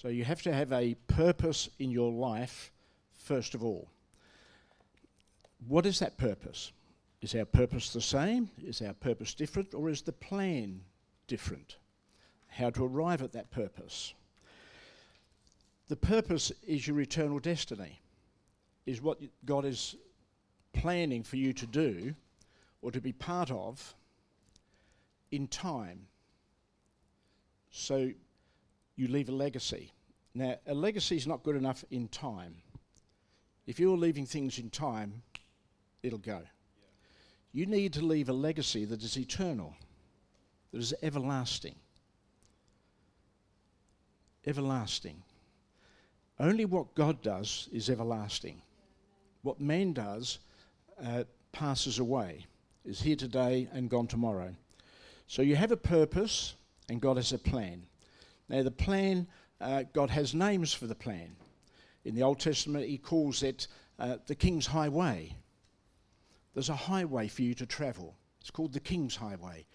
So you have to have a purpose in your life, first of all. What is that purpose? Is our purpose the same? Is our purpose different? Or is the plan different? How to arrive at that purpose? The purpose is your eternal destiny, is what God is planning for you to do or to be part of in time. So you leave a legacy. Now, a legacy is not good enough in time. If you're leaving things in time, it'll go. You need to leave a legacy that is eternal, that is everlasting. Everlasting. Only what God does is everlasting. What man does uh, passes away, is here today and gone tomorrow. So you have a purpose, and God has a plan. Now, the plan, uh, God has names for the plan. In the Old Testament, He calls it uh, the King's Highway. There's a highway for you to travel. It's called the King's Highway.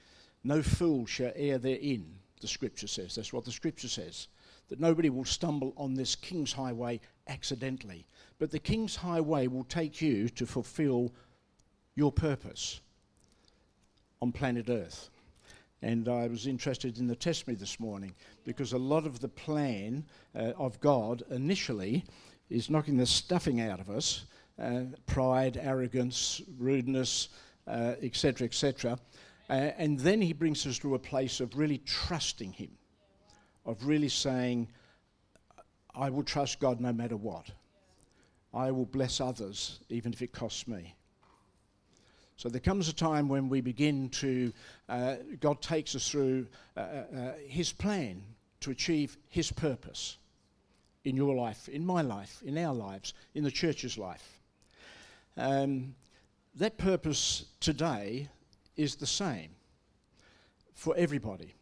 No fool shall err therein, the Scripture says. That's what the Scripture says. That nobody will stumble on this King's Highway accidentally. But the King's Highway will take you to fulfill your purpose on planet Earth. And I was interested in the testimony this morning because a lot of the plan uh, of God initially is knocking the stuffing out of us uh, pride, arrogance, rudeness, etc., uh, etc. Uh, and then he brings us to a place of really trusting him, of really saying, I will trust God no matter what. I will bless others, even if it costs me. So there comes a time when we begin to, uh, God takes us through uh, uh, His plan to achieve His purpose in your life, in my life, in our lives, in the church's life. Um, that purpose today is the same for everybody.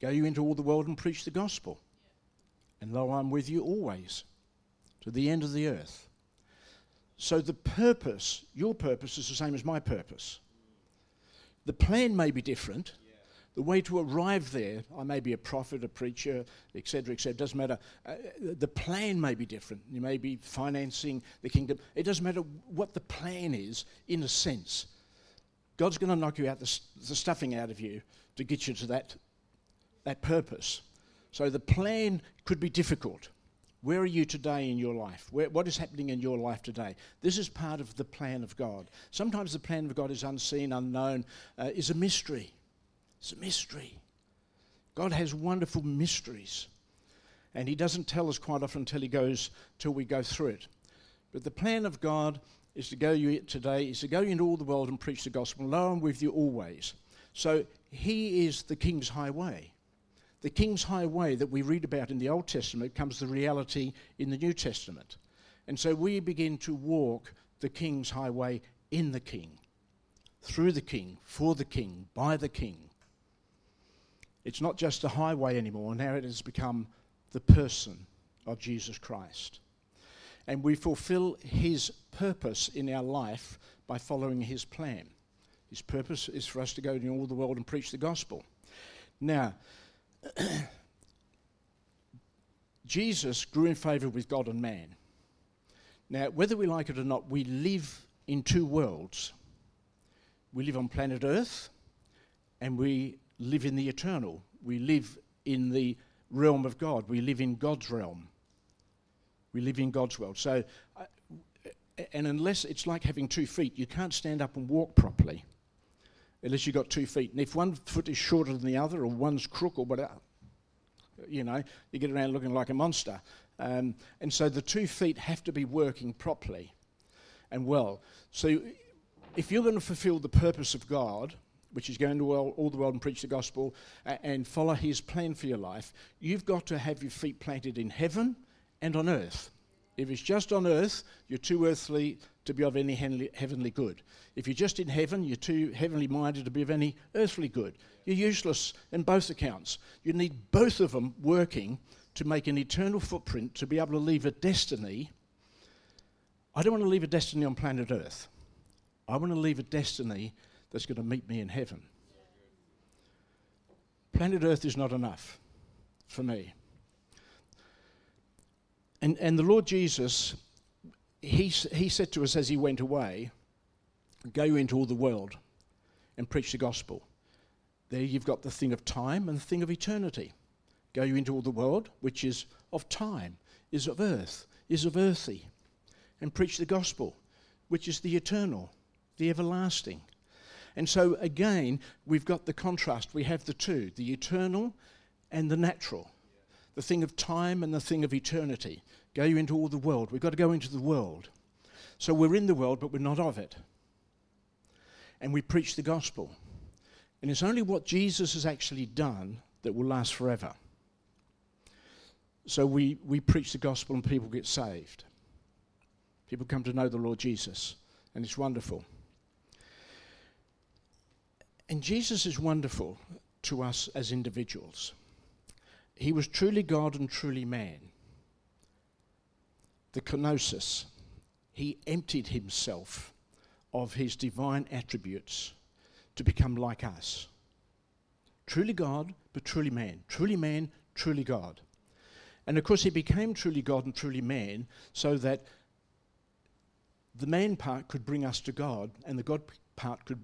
Go you into all the world and preach the gospel. And lo, I'm with you always to the end of the earth. So the purpose, your purpose, is the same as my purpose. The plan may be different. The way to arrive there, I may be a prophet, a preacher, etc., etc. Doesn't matter. Uh, the plan may be different. You may be financing the kingdom. It doesn't matter what the plan is, in a sense. God's going to knock you out the, the stuffing out of you to get you to that, that purpose. So the plan could be difficult. Where are you today in your life? Where, what is happening in your life today? This is part of the plan of God. Sometimes the plan of God is unseen, unknown, uh, is a mystery. It's a mystery. God has wonderful mysteries. And He doesn't tell us quite often until He goes, till we go through it. But the plan of God is to go you today, is to go into all the world and preach the gospel. Lo, I'm with you always. So He is the King's highway the King's Highway that we read about in the Old Testament comes the reality in the New Testament. And so we begin to walk the King's Highway in the King, through the King, for the King, by the King. It's not just a highway anymore, now it has become the person of Jesus Christ. And we fulfill his purpose in our life by following his plan. His purpose is for us to go into all the world and preach the gospel. Now, Jesus grew in favour with God and man. Now, whether we like it or not, we live in two worlds. We live on planet Earth and we live in the eternal. We live in the realm of God. We live in God's realm. We live in God's world. So, uh, and unless it's like having two feet, you can't stand up and walk properly unless you've got two feet. And if one foot is shorter than the other, or one's crook, or whatever, you know, you get around looking like a monster. Um, and so the two feet have to be working properly and well. So if you're going to fulfill the purpose of God, which is going to all, the world and preach the gospel and follow his plan for your life, you've got to have your feet planted in heaven and on earth. If it's just on earth, you're too earthly to be of any heavenly good. If you're just in heaven, you're too heavenly minded to be of any earthly good. You're useless in both accounts. You need both of them working to make an eternal footprint to be able to leave a destiny. I don't want to leave a destiny on planet Earth. I want to leave a destiny that's going to meet me in heaven. Planet Earth is not enough for me. And, and the Lord Jesus, he, he said to us as he went away, Go into all the world and preach the gospel. There you've got the thing of time and the thing of eternity. Go into all the world, which is of time, is of earth, is of earthy, and preach the gospel, which is the eternal, the everlasting. And so again, we've got the contrast. We have the two the eternal and the natural, the thing of time and the thing of eternity. Go you into all the world. We've got to go into the world. So we're in the world, but we're not of it. And we preach the gospel. And it's only what Jesus has actually done that will last forever. So we, we preach the gospel and people get saved. People come to know the Lord Jesus, and it's wonderful. And Jesus is wonderful to us as individuals. He was truly God and truly man. The kenosis, he emptied himself of his divine attributes to become like us. Truly God, but truly man. Truly man, truly God. And of course, he became truly God and truly man so that the man part could bring us to God and the God part could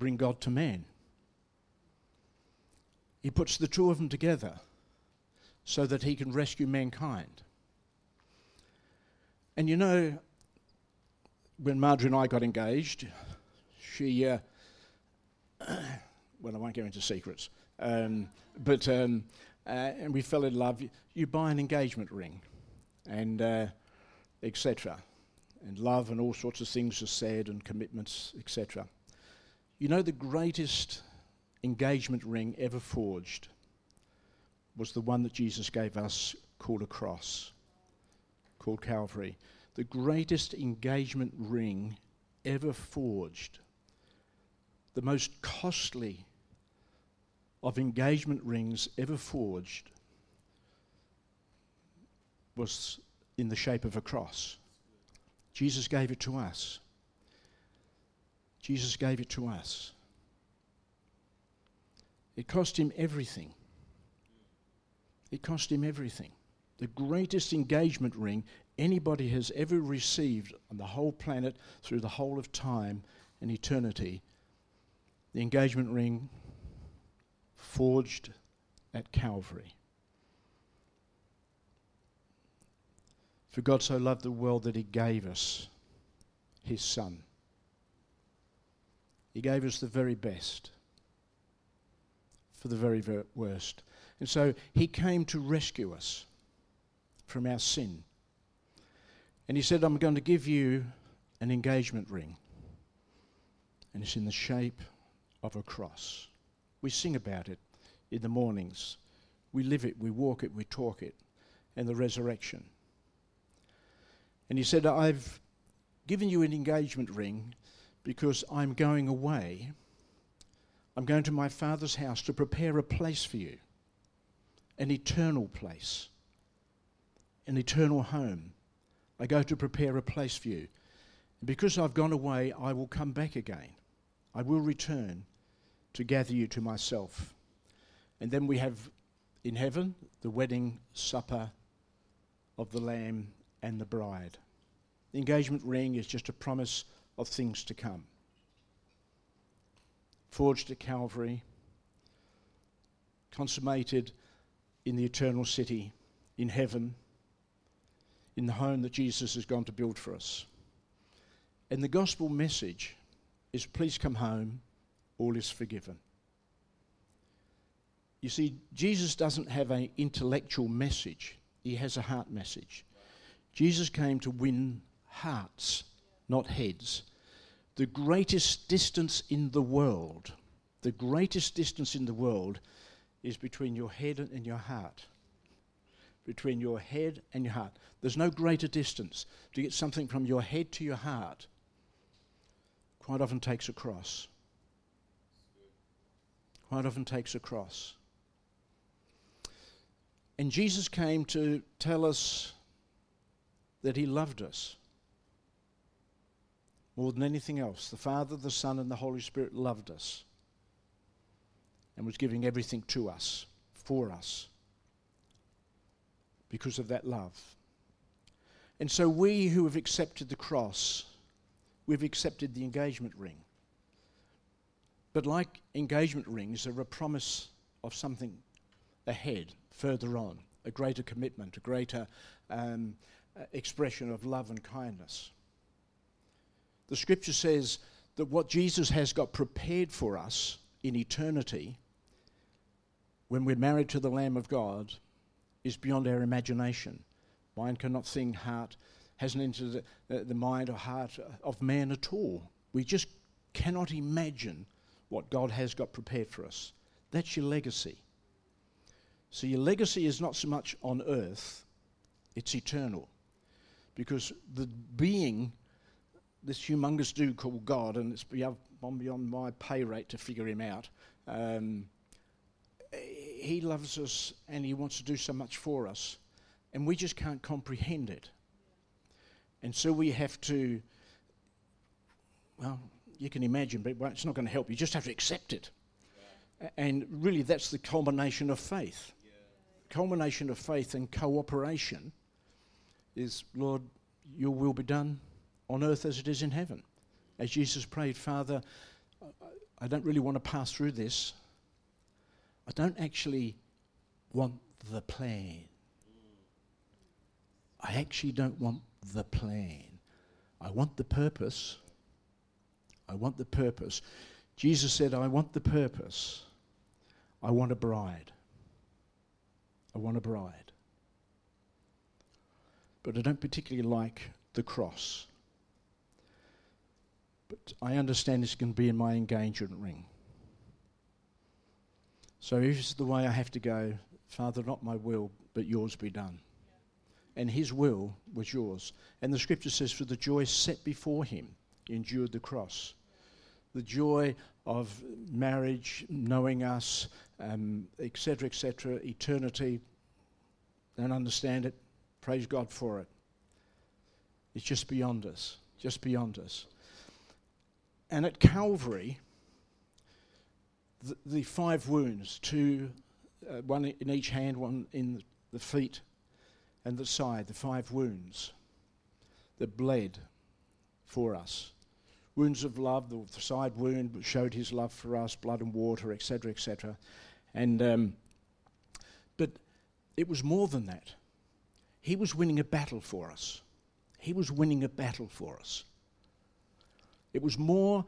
bring God to man. He puts the two of them together so that he can rescue mankind. And you know, when Marjorie and I got engaged, she, uh, well, I won't go into secrets, um, but, um, uh, and we fell in love. You buy an engagement ring, and uh, etc. And love and all sorts of things are said, and commitments, etc. You know, the greatest engagement ring ever forged was the one that Jesus gave us called a cross, called Calvary. The greatest engagement ring ever forged, the most costly of engagement rings ever forged, was in the shape of a cross. Jesus gave it to us. Jesus gave it to us. It cost him everything. It cost him everything. The greatest engagement ring anybody has ever received on the whole planet through the whole of time and eternity. The engagement ring forged at Calvary. For God so loved the world that he gave us his Son. He gave us the very best for the very, worst. And so he came to rescue us from our sin. And he said, I'm going to give you an engagement ring. And it's in the shape of a cross. We sing about it in the mornings. We live it, we walk it, we talk it, and the resurrection. And he said, I've given you an engagement ring because I'm going away I'm going to my Father's house to prepare a place for you, an eternal place, an eternal home. I go to prepare a place for you. Because I've gone away, I will come back again. I will return to gather you to myself. And then we have in heaven the wedding supper of the Lamb and the bride. The engagement ring is just a promise of things to come forged at Calvary, consummated in the eternal city, in heaven, in the home that Jesus has gone to build for us. And the gospel message is please come home, all is forgiven. You see, Jesus doesn't have an intellectual message, he has a heart message. Jesus came to win hearts, not heads the greatest distance in the world, the greatest distance in the world is between your head and your heart. Between your head and your heart. There's no greater distance. To get something from your head to your heart quite often takes a cross. Quite often takes a cross. And Jesus came to tell us that he loved us more than anything else. The Father, the Son, and the Holy Spirit loved us and was giving everything to us, for us, because of that love. And so we who have accepted the cross, we've accepted the engagement ring. But like engagement rings, they're a promise of something ahead, further on, a greater commitment, a greater um, uh, expression of love and kindness. The scripture says that what Jesus has got prepared for us in eternity when we're married to the Lamb of God is beyond our imagination. Mind cannot think, heart hasn't entered the, the, mind or heart of man at all. We just cannot imagine what God has got prepared for us. That's your legacy. So your legacy is not so much on earth, it's eternal. Because the being, this humongous dude called God, and it's beyond, beyond my pay rate to figure him out, um, he loves us and he wants to do so much for us, and we just can't comprehend it. And so we have to, well, you can imagine, but it's not going to help. You just have to accept it. And really, that's the culmination of faith. Culmination of faith and cooperation is, Lord, your will be done on earth as it is in heaven. As Jesus prayed, Father, I don't really want to pass through this. I don't actually want the plan. I actually don't want the plan. I want the purpose. I want the purpose. Jesus said, I want the purpose. I want a bride. I want a bride. But I don't particularly like the cross. But I understand this can be in my engagement ring. So it's the way I have to go, Father, not my will, but yours be done. And his will was yours. And the scripture says, For the joy set before him, he endured the cross the joy of marriage, knowing us, etc., um, etc., et eternity. Don't understand it. Praise God for it. It's just beyond us, just beyond us. And at Calvary, the, five wounds, two, uh, one in each hand, one in the feet and the side, the five wounds that bled for us wounds of love, the side wound showed his love for us, blood and water, etc., etc. And um, but it was more than that. He was winning a battle for us. He was winning a battle for us. It was more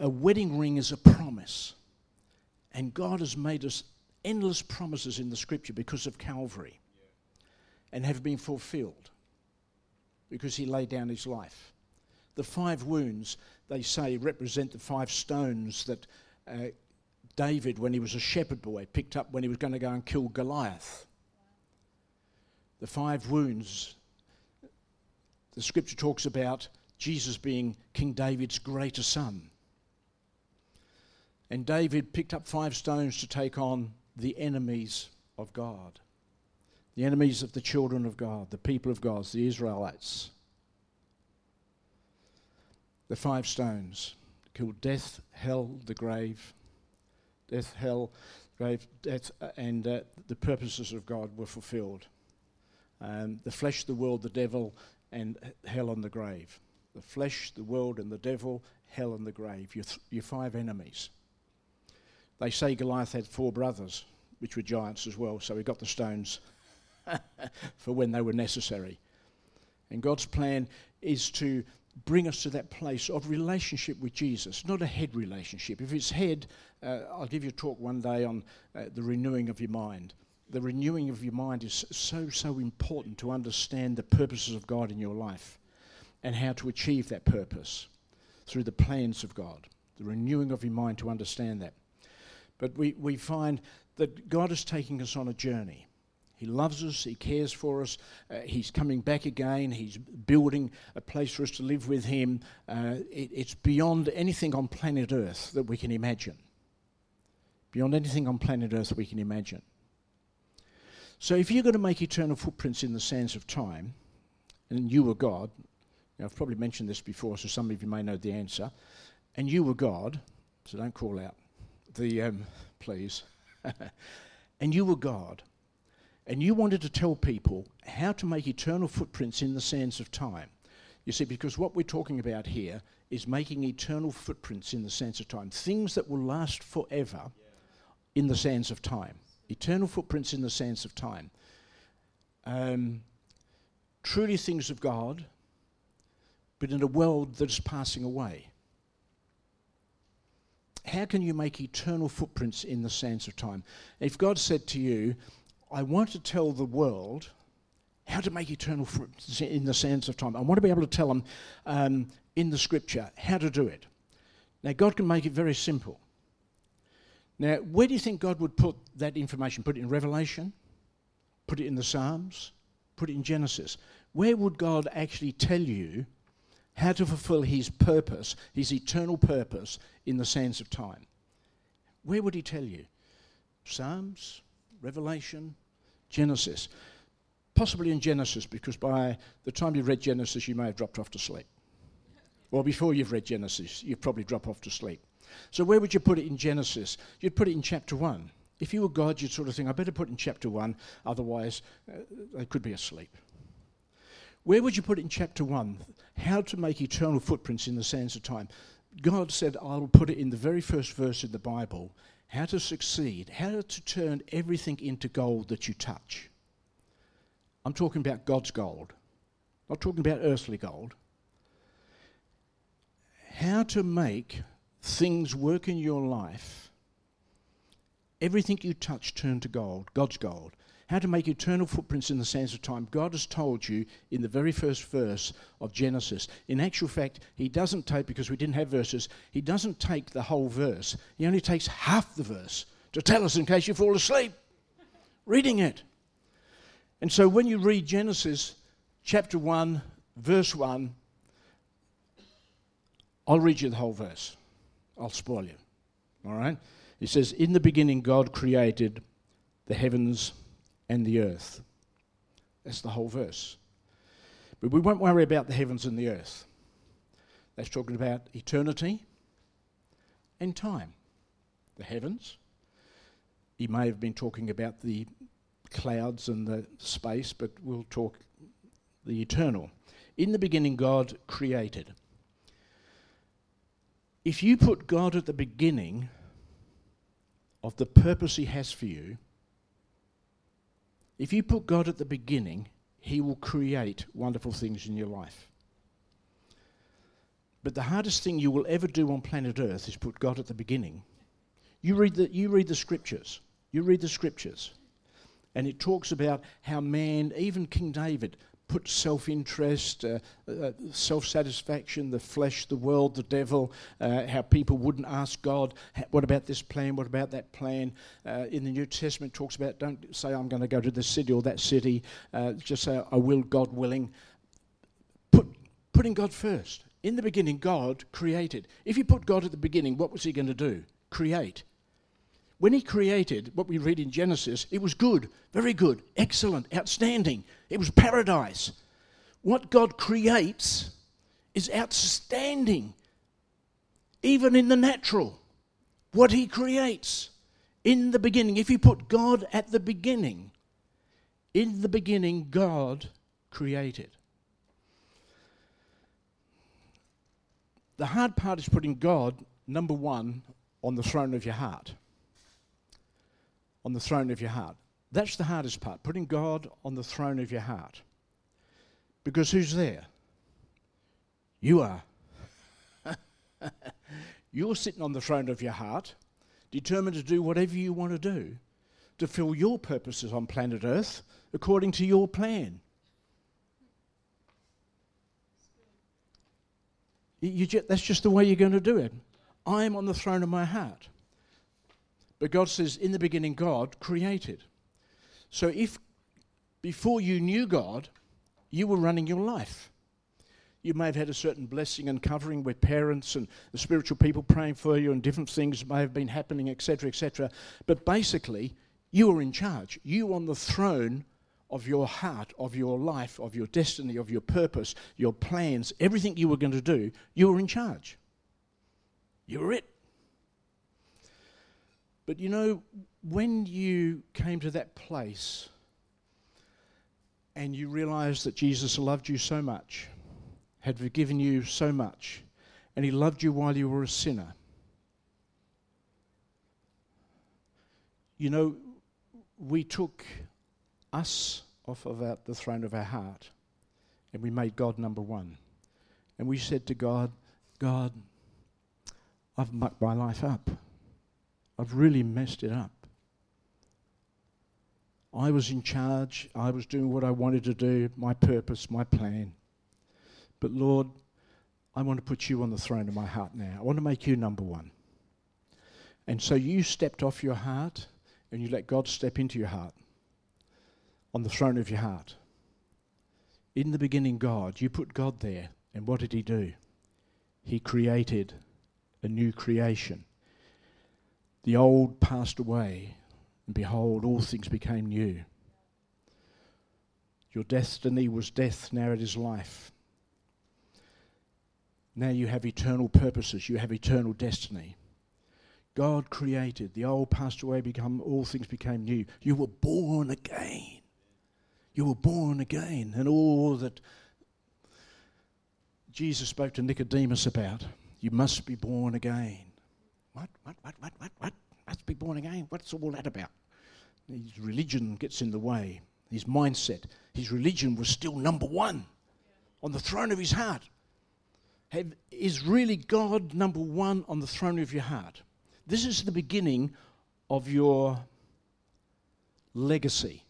a wedding ring as a promise. And God has made us endless promises in the scripture because of Calvary and have been fulfilled because he laid down his life. The five wounds, they say, represent the five stones that uh, David, when he was a shepherd boy, picked up when he was going to go and kill Goliath. The five wounds, the scripture talks about Jesus being King David's greater son. And David picked up five stones to take on the enemies of God, the enemies of the children of God, the people of God, the Israelites the five stones killed death, hell, the grave, death, hell, grave, death, uh, and uh, the purposes of God were fulfilled. Um, the flesh, the world, the devil, and hell and the grave. The flesh, the world, and the devil, hell and the grave. Your, th- your five enemies. They say Goliath had four brothers, which were giants as well, so he got the stones for when they were necessary. And God's plan is to bring us to that place of relationship with Jesus, not a head relationship. If it's head, uh, I'll give you a talk one day on uh, the renewing of your mind. The renewing of your mind is so, so important to understand the purposes of God in your life and how to achieve that purpose through the plans of God. The renewing of your mind to understand that. But we, we find that God is taking us on a journey. He loves us, He cares for us, uh, He's coming back again, He's building a place for us to live with Him. Uh, it, it's beyond anything on planet Earth that we can imagine. Beyond anything on planet Earth we can imagine. So if you're going to make eternal footprints in the sands of time, and you were God, I've probably mentioned this before, so some of you may know the answer, and you were God, so don't call out the, um, please, and you were God and you wanted to tell people how to make eternal footprints in the sands of time. You see, because what we're talking about here is making eternal footprints in the sands of time, things that will last forever in the sands of time. Eternal footprints in the sands of time. Um, truly things of God, but in a world that is passing away. How can you make eternal footprints in the sands of time? If God said to you, I want to tell the world how to make eternal footprints in the sands of time, I want to be able to tell them um, in the scripture how to do it. Now, God can make it very simple. Now, where do you think God would put that information? Put it in Revelation? Put it in the Psalms? Put it in Genesis? Where would God actually tell you how to fulfill his purpose, his eternal purpose in the sands of time. Where would he tell you? Psalms, Revelation, Genesis. Possibly in Genesis, because by the time you've read Genesis, you may have dropped off to sleep. Or before you've read Genesis, you'd probably drop off to sleep. So, where would you put it in Genesis? You'd put it in chapter 1. If you were God, you'd sort of think, I better put it in chapter 1, otherwise, uh, they could be asleep. Where would you put it in chapter 1? How to make eternal footprints in the sands of time. God said, I'll put it in the very first verse of the Bible how to succeed, how to turn everything into gold that you touch. I'm talking about God's gold, not talking about earthly gold. How to make things work in your life, everything you touch turn to gold, God's gold how to make eternal footprints in the sands of time. God has told you in the very first verse of Genesis. In actual fact, He doesn't take, because we didn't have verses, He doesn't take the whole verse. He only takes half the verse to tell us in case you fall asleep reading it. And so when you read Genesis chapter 1, verse 1, I'll read you the whole verse. I'll spoil you. All right? It says, In the beginning, God created the heavens and the earth. That's the whole verse. But we won't worry about the heavens and the earth. That's talking about eternity and time. The heavens. He may have been talking about the clouds and the space, but we'll talk the eternal. In the beginning, God created. If you put God at the beginning of the purpose He has for you, if you put God at the beginning, He will create wonderful things in your life. But the hardest thing you will ever do on planet Earth is put God at the beginning. You read the, you read the scriptures. You read the scriptures. And it talks about how man, even King David, put self interest, uh, uh, self satisfaction, the flesh, the world, the devil, uh, how people wouldn't ask God, what about this plan, what about that plan. Uh, in the New Testament, talks about don't say, I'm going to go to this city or that city, uh, just say, I will, God willing. Put, putting God first. In the beginning, God created. If you put God at the beginning, what was He going to do? Create. When he created what we read in Genesis, it was good, very good, excellent, outstanding. It was paradise. What God creates is outstanding, even in the natural. What he creates in the beginning, if you put God at the beginning, in the beginning, God created. The hard part is putting God, number one, on the throne of your heart on the throne of your heart. That's the hardest part, putting God on the throne of your heart. Because who's there? You are. You're sitting on the throne of your heart, determined to do whatever you want to do to fill your purposes on planet Earth according to your plan. You, you, that's just the way you're going to do it. I am on the throne of my heart. But God says, in the beginning, God created. So if before you knew God, you were running your life. You may have had a certain blessing and covering with parents and the spiritual people praying for you, and different things may have been happening, etc., etc. But basically, you were in charge. You on the throne of your heart, of your life, of your destiny, of your purpose, your plans, everything you were going to do, you were in charge. You were it. But you know, when you came to that place and you realized that Jesus loved you so much, had forgiven you so much, and he loved you while you were a sinner. You know, we took us off of our, the throne of our heart and we made God number one. And we said to God, God, I've mucked my life up. I've really messed it up. I was in charge. I was doing what I wanted to do, my purpose, my plan. But Lord, I want to put you on the throne of my heart now. I want to make you number one. And so you stepped off your heart and you let God step into your heart, on the throne of your heart. In the beginning, God, you put God there. And what did He do? He created a new creation. The old passed away, and behold, all things became new. Your destiny was death, now it is life. Now you have eternal purposes, you have eternal destiny. God created, the old passed away, become all things became new. You were born again. You were born again, and all that Jesus spoke to Nicodemus about. You must be born again. What? What? What? What? What? What? Must be born again. What's all that about? His religion gets in the way. His mindset. His religion was still number one on the throne of his heart. Have, is really God number one on the throne of your heart? This is the beginning of your legacy.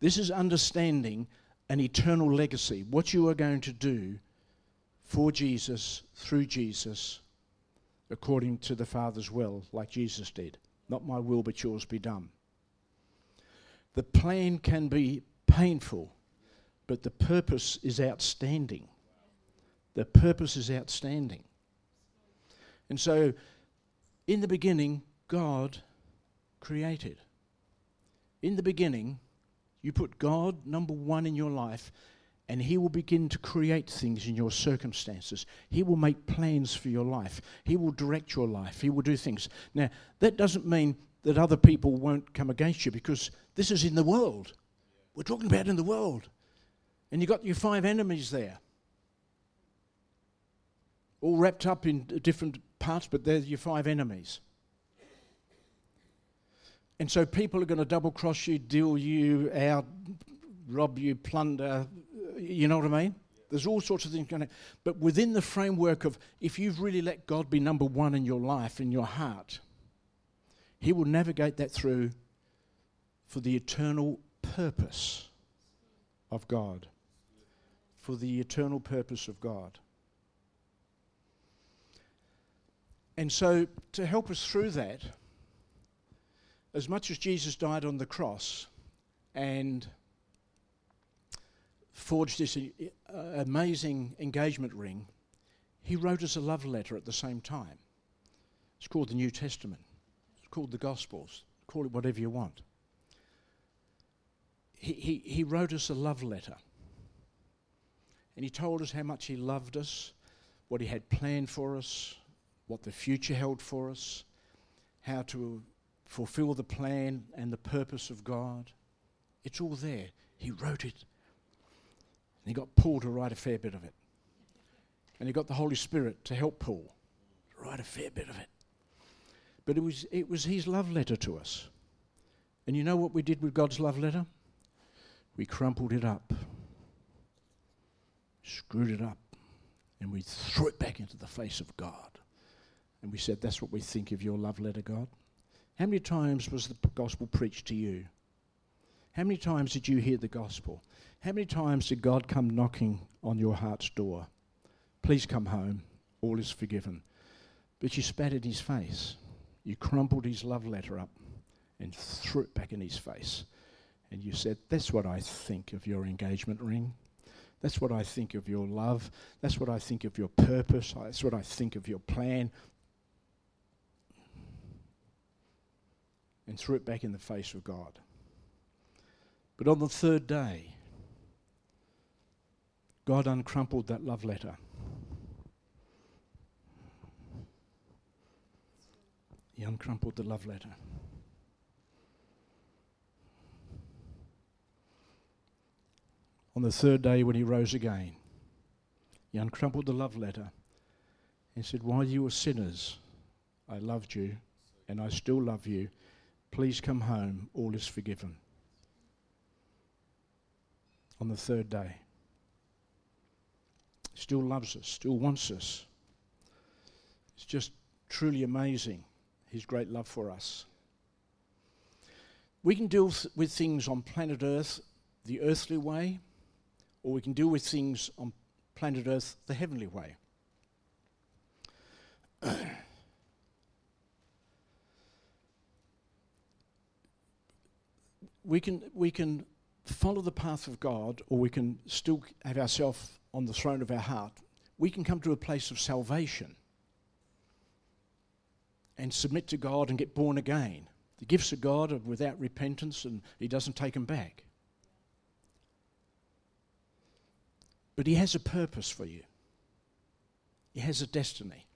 This is understanding an eternal legacy, what you are going to do for Jesus, through Jesus, according to the Father's will, like Jesus did. Not my will, but yours be done. The plan can be painful, but the purpose is outstanding. The purpose is outstanding. And so in the beginning, God created. In the beginning, you put God number one in your life, and He will begin to create things in your circumstances. He will make plans for your life. He will direct your life. He will do things. Now, that doesn't mean that other people won't come against you because this is in the world. We're talking about in the world. And you've got your five enemies there, all wrapped up in different parts, but they're your five enemies. And so people are going to double cross you, deal you out, rob you, plunder. You know what I mean? There's all sorts of things going on. But within the framework of if you've really let God be number one in your life, in your heart, He will navigate that through for the eternal purpose of God. For the eternal purpose of God. And so, to help us through that, as much as Jesus died on the cross and forged this uh, amazing engagement ring, he wrote us a love letter at the same time. It's called the New Testament, it's called the Gospels, call it whatever you want. He, he, he wrote us a love letter. And he told us how much he loved us, what he had planned for us, what the future held for us, how to fulfill the plan and the purpose of God. It's all there. He wrote it. And he got Paul to write a fair bit of it. And he got the Holy Spirit to help Paul write a fair bit of it. But it was, it was his love letter to us. And you know what we did with God's love letter? We crumpled it up, screwed it up, and we threw it back into the face of God. And we said, That's what we think of your love letter, God. How many times was the gospel preached to you? How many times did you hear the gospel? How many times did God come knocking on your heart's door? Please come home. All is forgiven. But you spat in his face. You crumpled his love letter up and threw it back in his face. And you said, That's what I think of your engagement ring. That's what I think of your love. That's what I think of your purpose. That's what I think of your plan. and threw it back in the face of God. But on the third day, God uncrumpled that love letter. He uncrumpled the love letter. On the third day when he rose again, he uncrumpled the love letter and said, While you were sinners, I loved you and I still love you. Please come home. All is forgiven. On the third day, still loves us, still wants us. It's just truly amazing, his great love for us. We can deal with things on planet Earth the earthly way, or we can deal with things on planet Earth the heavenly way. we can we can follow the path of God, or we can still have ourselves on the throne of our heart. We can come to a place of salvation and submit to God and get born again. The gifts of God are without repentance, and He doesn't take them back. But He has a purpose for you. He has a destiny.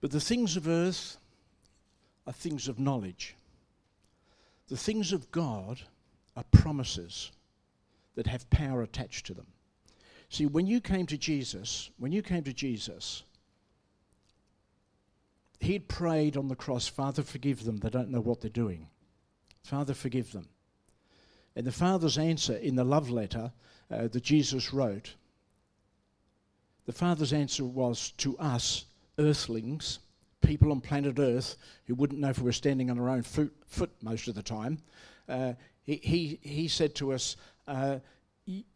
But the things of earth are things of knowledge. The things of God are promises that have power attached to them. See, when you came to Jesus, when you came to Jesus, he'd prayed on the cross, Father, forgive them. They don't know what they're doing. Father, forgive them. And the Father's answer in the love letter uh, that Jesus wrote, the Father's answer was to us, earthlings, people on planet Earth who wouldn't know if we were standing on our own foot, foot most of the time. Uh, he, he, said to us, uh,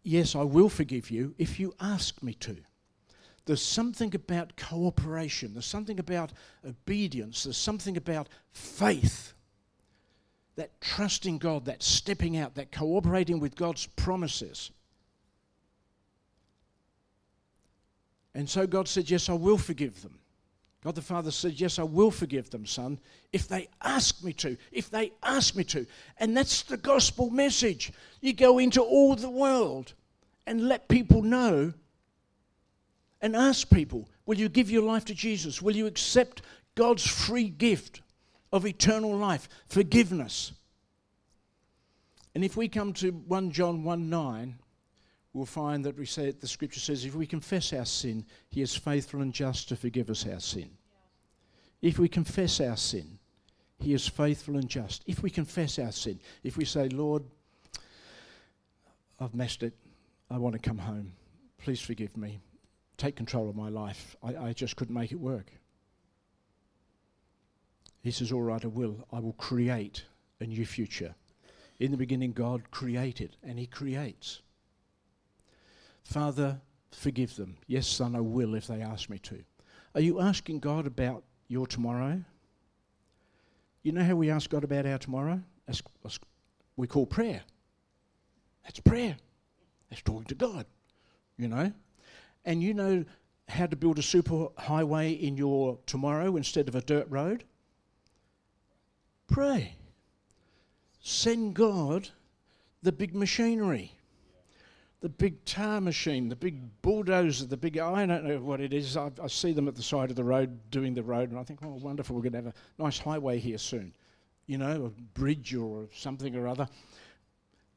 Yes, I will forgive you if you ask me to. There's something about cooperation, there's something about obedience, there's something about faith. That trusting God, that stepping out, that cooperating with God's promises. And so God said, Yes, I will forgive them. God the Father said, Yes, I will forgive them, son, if they ask me to. If they ask me to. And that's the gospel message. You go into all the world and let people know and ask people, Will you give your life to Jesus? Will you accept God's free gift of eternal life, forgiveness? And if we come to 1 John 1 9, we'll find that we say the scripture says if we confess our sin, he is faithful and just to forgive us our sin. If we confess our sin, he is faithful and just. If we confess our sin, if we say, Lord, I've messed it, I want to come home, please forgive me, take control of my life, I, I just couldn't make it work. He says, All right, I will. I will create a new future. In the beginning, God created, and He creates. Father, forgive them. Yes, Son, I will if they ask me to. Are you asking God about your tomorrow? You know how we ask God about our tomorrow? That's, that's we call prayer. That's prayer. That's talking to God, you know. And you know how to build a super highway in your tomorrow instead of a dirt road? Pray. Send God the big machinery the big tar machine, the big bulldozer, the big, I don't know what it is. I, I, see them at the side of the road doing the road, and I think, oh, wonderful, we're going to have a nice highway here soon. You know, a bridge or something or other.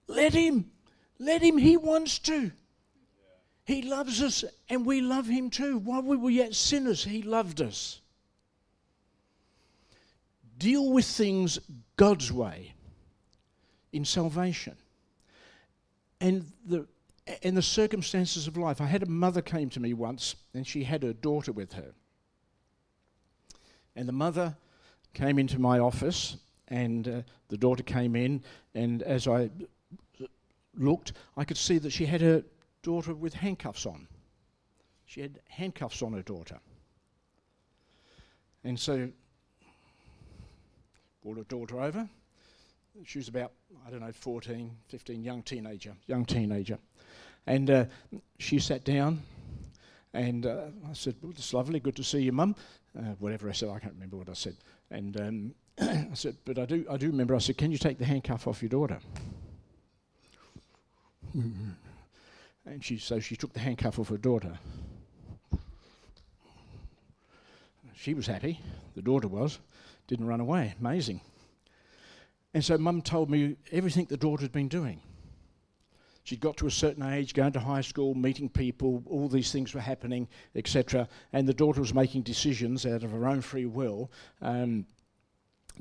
Let him. Let him. He wants to. He loves us, and we love him too. While we were yet sinners, he loved us. Deal with things God's way in salvation. And the in the circumstances of life. I had a mother came to me once, and she had her daughter with her. And the mother came into my office, and uh, the daughter came in, and as I looked, I could see that she had her daughter with handcuffs on. She had handcuffs on her daughter. And so, brought her daughter over. She was about, I don't know, 14, 15, young teenager, young teenager. And uh, she sat down, and uh, I said, well, It's lovely, good to see you, Mum. Uh, whatever I said, I can't remember what I said. And um, I said, But I do, I do remember, I said, Can you take the handcuff off your daughter? and she, so she took the handcuff off her daughter. She was happy, the daughter was, didn't run away. Amazing. And so mum told me everything the daughter had been doing. She'd got to a certain age, going to high school, meeting people, all these things were happening, etc. And the daughter was making decisions out of her own free will um,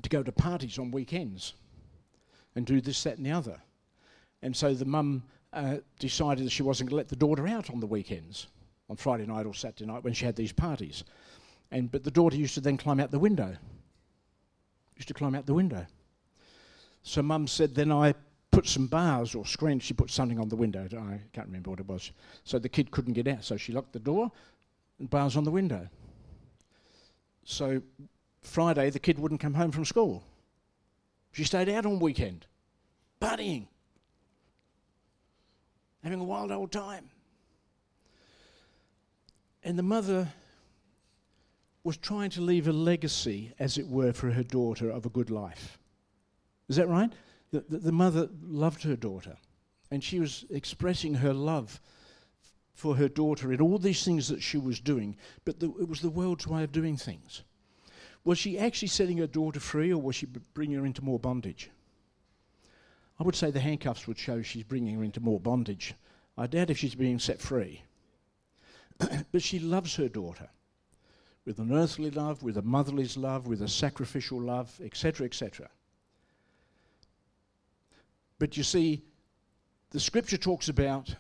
to go to parties on weekends and do this, that, and the other. And so the mum uh, decided that she wasn't going to let the daughter out on the weekends, on Friday night or Saturday night when she had these parties. And, but the daughter used to then climb out the window. Used to climb out the window. So mum said, then I put some bars or screens. She put something on the window. I can't remember what it was. So the kid couldn't get out. So she locked the door and bars on the window. So Friday, the kid wouldn't come home from school. She stayed out on weekend, partying, having a wild old time. And the mother was trying to leave a legacy, as it were, for her daughter of a good life. Is that right? The, the, the mother loved her daughter, and she was expressing her love for her daughter in all these things that she was doing, but the, it was the world's way of doing things. Was she actually setting her daughter free, or was she bringing her into more bondage? I would say the handcuffs would show she's bringing her into more bondage. I doubt if she's being set free. but she loves her daughter with an earthly love, with a motherly love, with a sacrificial love, etc., etc. But you see, the scripture talks about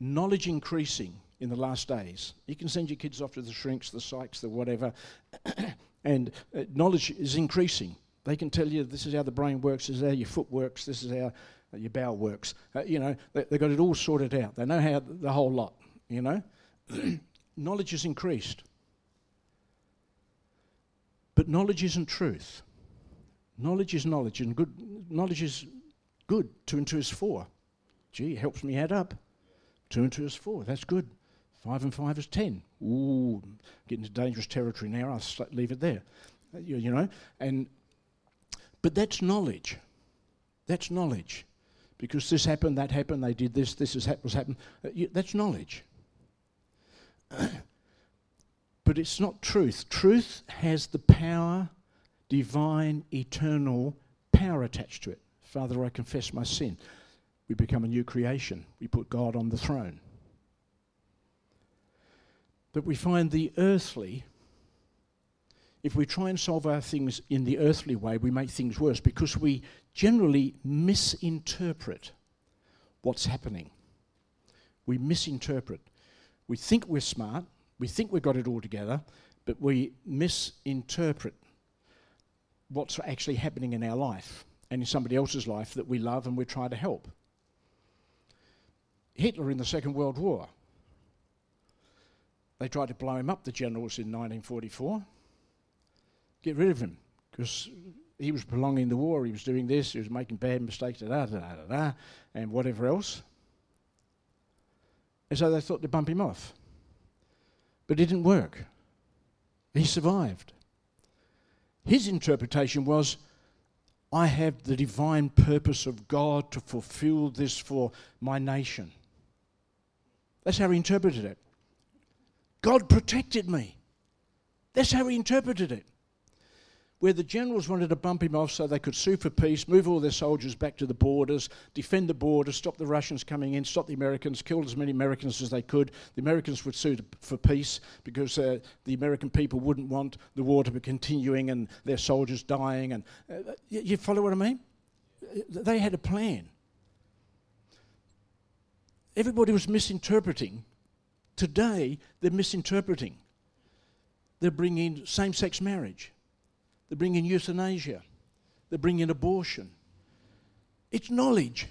knowledge increasing in the last days. You can send your kids off to the shrinks, the psychs, the whatever, and uh, knowledge is increasing. They can tell you this is how the brain works, this is how your foot works, this is how uh, your bowel works. Uh, you know, they, have got it all sorted out. They know how the whole lot, you know. knowledge has increased. But knowledge isn't truth. Knowledge is knowledge, and good knowledge is Good. Two and two is four. Gee, helps me add up. Two and two is four. That's good. Five and five is ten. Ooh, getting into dangerous territory now. I'll leave it there. Uh, you, you know, and but that's knowledge. That's knowledge, because this happened, that happened, they did this, this is was happened. Uh, you, that's knowledge. but it's not truth. Truth has the power, divine, eternal power attached to it. Father, I confess my sin. We become a new creation. We put God on the throne. But we find the earthly, if we try and solve our things in the earthly way, we make things worse because we generally misinterpret what's happening. We misinterpret. We think we're smart, we think we've got it all together, but we misinterpret what's actually happening in our life and in somebody else's life that we love and we try to help. Hitler in the Second World War, they tried to blow him up, the generals in 1944, get rid of him because he was prolonging the war, he was doing this, he was making bad mistakes, da, da, da, da, da, and whatever else. And so they thought to bump him off. But it didn't work. He survived. His interpretation was I have the divine purpose of God to fulfill this for my nation. That's how he interpreted it. God protected me. That's how he interpreted it where the generals wanted to bump him off so they could sue for peace, move all their soldiers back to the borders, defend the borders, stop the Russians coming in, stop the Americans, kill as many Americans as they could. The Americans would sue for peace because uh, the American people wouldn't want the war to be continuing and their soldiers dying. And uh, you follow what I mean? They had a plan. Everybody was misinterpreting. Today, they're misinterpreting. They're bringing same sex marriage. They bring in euthanasia. They bring in abortion. It's knowledge.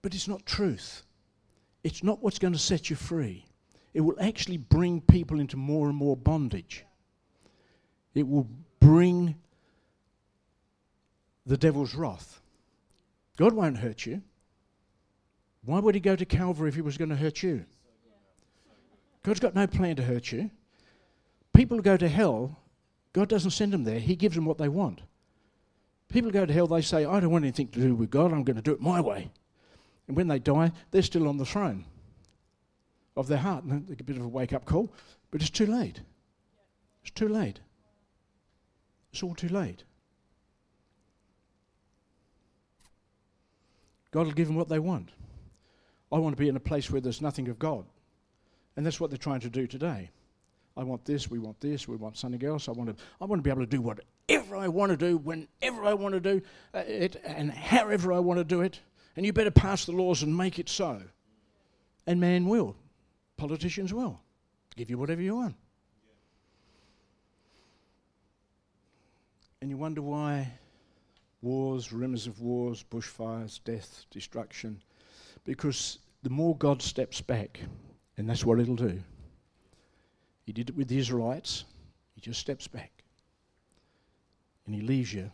But it's not truth. It's not what's going to set you free. It will actually bring people into more and more bondage. It will bring the devil's wrath. God won't hurt you. Why would he go to Calvary if he was going to hurt you? God's got no plan to hurt you. People go to hell God doesn't send them there, He gives them what they want. People go to hell, they say, I don't want anything to do with God, I'm going to do it my way. And when they die, they're still on the throne of their heart. And a bit of a wake up call, but it's too late. It's too late. It's all too late. God will give them what they want. I want to be in a place where there's nothing of God. And that's what they're trying to do today. I want this, we want this, we want something else. I want to, I want to be able to do whatever I want to do, whenever I want to do uh, it, and however I want to do it. And you better pass the laws and make it so. And man will. Politicians will. Give you whatever you want. And you wonder why wars, rumours of wars, bushfires, death, destruction. Because the more God steps back, and that's what it'll do. He did it with the Israelites. He just steps back. And he leaves you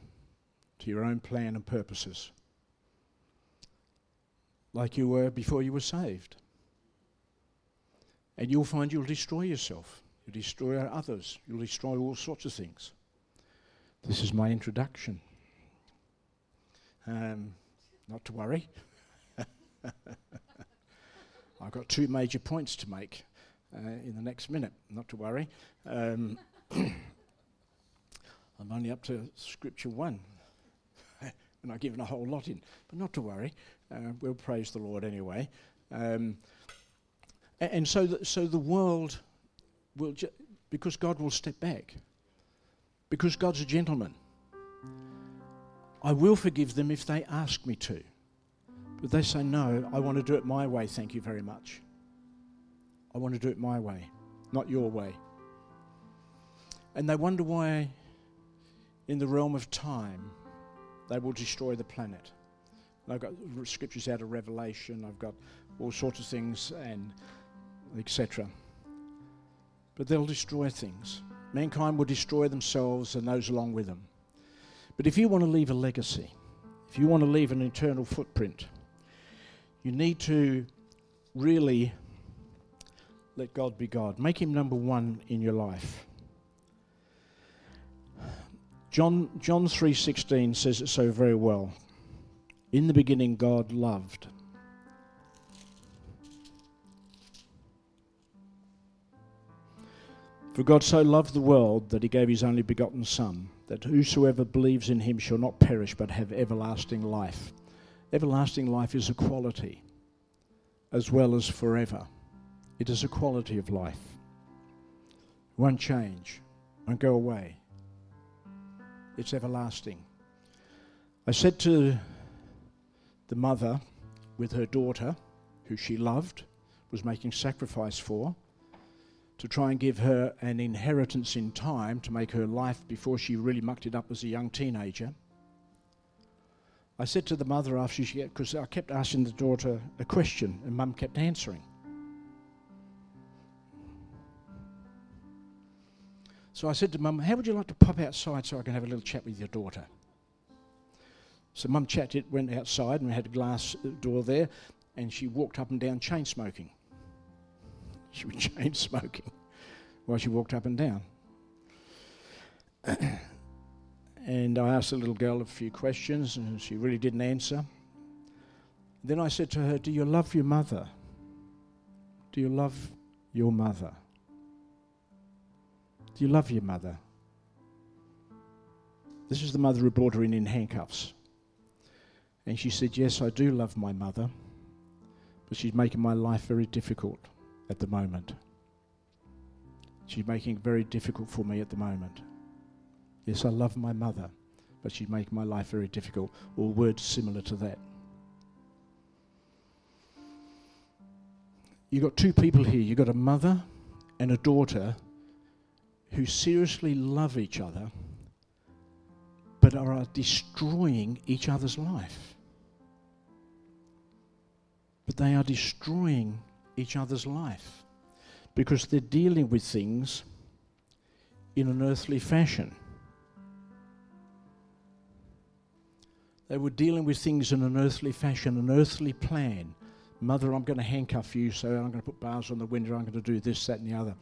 to your own plan and purposes. Like you were before you were saved. And you'll find you'll destroy yourself. You'll destroy others. You'll destroy all sorts of things. This is my introduction. Um, not to worry. I've got two major points to make uh, in the next minute, not to worry. Um, I'm only up to scripture one, and I've given a whole lot in, but not to worry. Uh, we'll praise the Lord anyway. Um, and, and so, the, so the world will, ju- because God will step back, because God's a gentleman. I will forgive them if they ask me to. But they say, No, I want to do it my way, thank you very much. I want to do it my way, not your way. And they wonder why, in the realm of time, they will destroy the planet. And I've got scriptures out of Revelation, I've got all sorts of things, and etc. But they'll destroy things. Mankind will destroy themselves and those along with them. But if you want to leave a legacy, if you want to leave an eternal footprint, you need to really let God be God. Make him number one in your life. John John 3:16 says it so very well. In the beginning God loved. For God so loved the world that he gave his only begotten son that whosoever believes in him shall not perish but have everlasting life. Everlasting life is a quality as well as forever. It is a quality of life. It won't change, won't go away. It's everlasting. I said to the mother with her daughter, who she loved, was making sacrifice for, to try and give her an inheritance in time to make her life before she really mucked it up as a young teenager. I said to the mother after she, because I kept asking the daughter a question and mum kept answering. So I said to mum, How would you like to pop outside so I can have a little chat with your daughter? So mum chatted, went outside and we had a glass uh, door there, and she walked up and down chain smoking. She was chain smoking while she walked up and down. and I asked the little girl a few questions, and she really didn't answer. Then I said to her, Do you love your mother? Do you love your mother? Do you love your mother? This is the mother who brought her in in handcuffs. And she said, Yes, I do love my mother, but she's making my life very difficult at the moment. She's making it very difficult for me at the moment. Yes, I love my mother, but she's making my life very difficult, or words similar to that. You've got two people here. You've got a mother and a daughter who seriously love each other but are destroying each other's life. But they are destroying each other's life because they're dealing with things in an earthly fashion. They were dealing with things in an earthly fashion, an earthly plan. Mother, I'm going to handcuff you, so I'm going to put bars on the window, I'm going to do this, that, and the other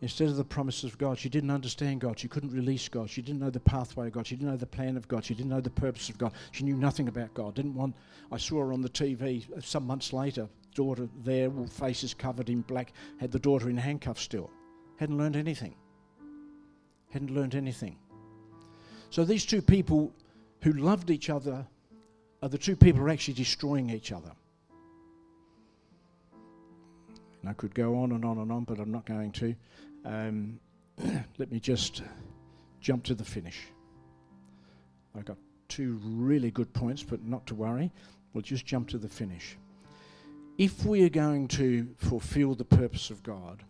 instead of the promises of God. She didn't understand God. She couldn't release God. She didn't know the pathway of God. She didn't know the plan of God. She didn't know the purpose of God. She knew nothing about God. Didn't want. I saw her on the TV some months later. Daughter there, all faces covered in black, had the daughter in handcuffs still. Hadn't learned anything. Hadn't learned anything. So these two people who loved each other are the two people who are actually destroying each other. And I could go on and on and on, but I'm not going to. Um, let me just jump to the finish. I've got two really good points, but not to worry. We'll just jump to the finish. If we are going to fulfill the purpose of God,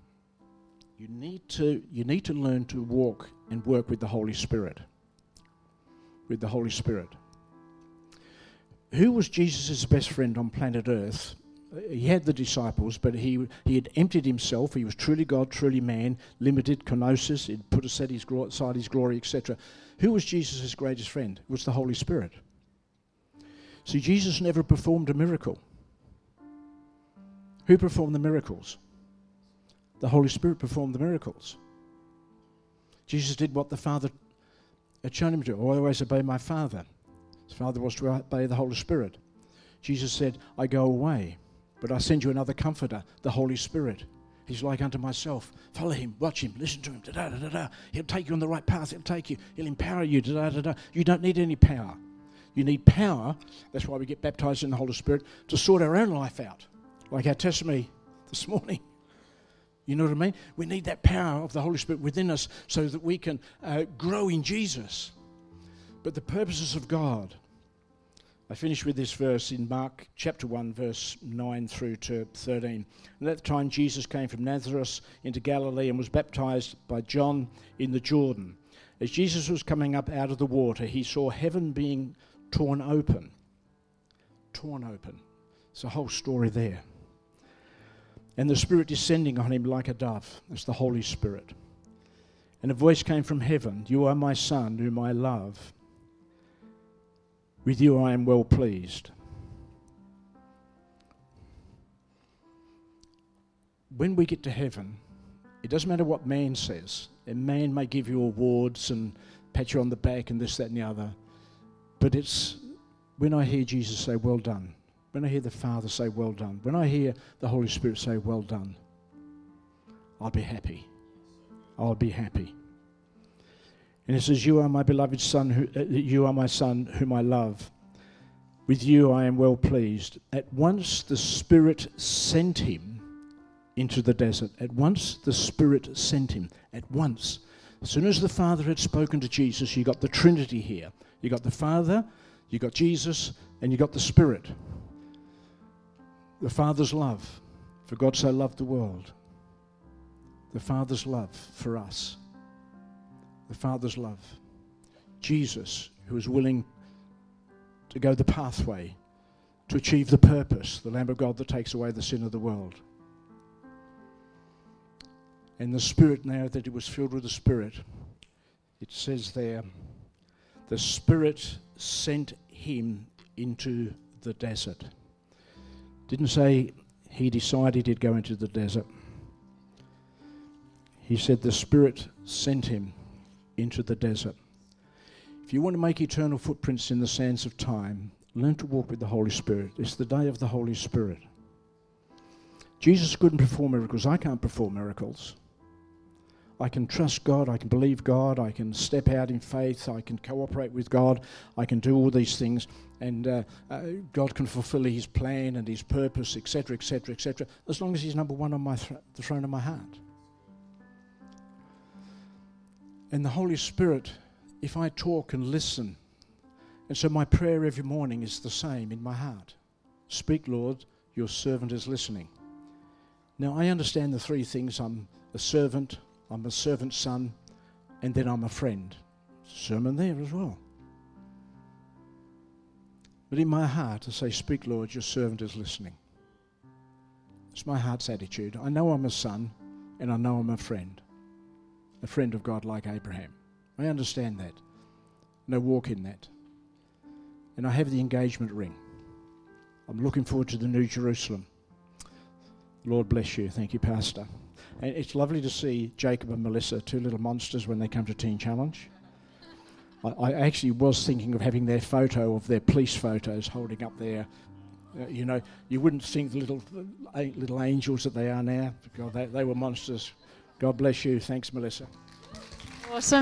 you need to, you need to learn to walk and work with the Holy Spirit. With the Holy Spirit. Who was Jesus' best friend on planet Earth? He had the disciples, but he, he had emptied himself. He was truly God, truly man, limited, kenosis. He'd put aside his, aside his glory, etc. Who was Jesus' greatest friend? It was the Holy Spirit. See, Jesus never performed a miracle. Who performed the miracles? The Holy Spirit performed the miracles. Jesus did what the Father had shown him to. I always obey my Father. His Father was to obey the Holy Spirit. Jesus said, I go away, but I send you another comforter, the Holy Spirit. He's like unto myself. Follow him, watch him, listen to him. Da, da, da, da. He'll take you on the right path. He'll take you. He'll empower you. Da, da, da, You don't need any power. You need power. That's why we get baptized in the Holy Spirit to sort our own life out, like our testimony this morning. You know what I mean? We need that power of the Holy Spirit within us so that we can uh, grow in Jesus. But the purposes of God. I finish with this verse in Mark chapter 1, verse 9 through to 13. And at the time, Jesus came from Nazareth into Galilee and was baptized by John in the Jordan. As Jesus was coming up out of the water, he saw heaven being torn open. Torn open. It's a whole story there and the Spirit descending on him like a dove. That's the Holy Spirit. And a voice came from heaven You are my Son, whom I love. With you I am well pleased. When we get to heaven, it doesn't matter what man says. A man may give you awards and pat you on the back and this, that, and the other. But it's when I hear Jesus say, Well done, when I hear the Father say, Well done, when I hear the Holy Spirit say, Well done, I'll be happy. I'll be happy. And he says, You are my beloved Son, who, uh, you are my Son, whom I love. With you I am well pleased. At once the Spirit sent him into the desert. At once the Spirit sent him. At once. As soon as the Father had spoken to Jesus, you got the Trinity here. You got the Father, you got Jesus, and you got the Spirit the Father's love, for God so loved the world. The Father's love for us. The Father's love. Jesus, who was willing to go the pathway to achieve the purpose, the Lamb of God that takes away the sin of the world. And the Spirit, now that he was filled with the Spirit, it says there, the Spirit sent him into the desert. Didn't say he decided he'd go into the desert. He said the Spirit sent him into the desert. If you want to make eternal footprints in the sands of time, learn to walk with the Holy Spirit. It's the day of the Holy Spirit. Jesus couldn't perform miracles. I can't perform miracles. I can trust God, I can believe God, I can step out in faith, I can cooperate with God, I can do all these things, and uh, uh, God can fulfill His plan and His purpose, etc., etc., etc., as long as He's number one on my th- the throne of my heart. And the Holy Spirit, if I talk and listen, and so my prayer every morning is the same in my heart Speak, Lord, your servant is listening. Now, I understand the three things I'm a servant, I'm a servant son, and then I'm a friend. Sermon there as well. But in my heart, I say, Speak, Lord, your servant is listening. It's my heart's attitude. I know I'm a son, and I know I'm a friend, a friend of God like Abraham. I understand that, and I walk in that. And I have the engagement ring. I'm looking forward to the New Jerusalem. Lord bless you. Thank you, Pastor. And it's lovely to see Jacob and Melissa, two little monsters, when they come to Teen Challenge. I, I actually was thinking of having their photo of their police photos holding up there. Uh, you know, you wouldn't think the little uh, little angels that they are now. God, they, they were monsters. God bless you. Thanks, Melissa. Awesome.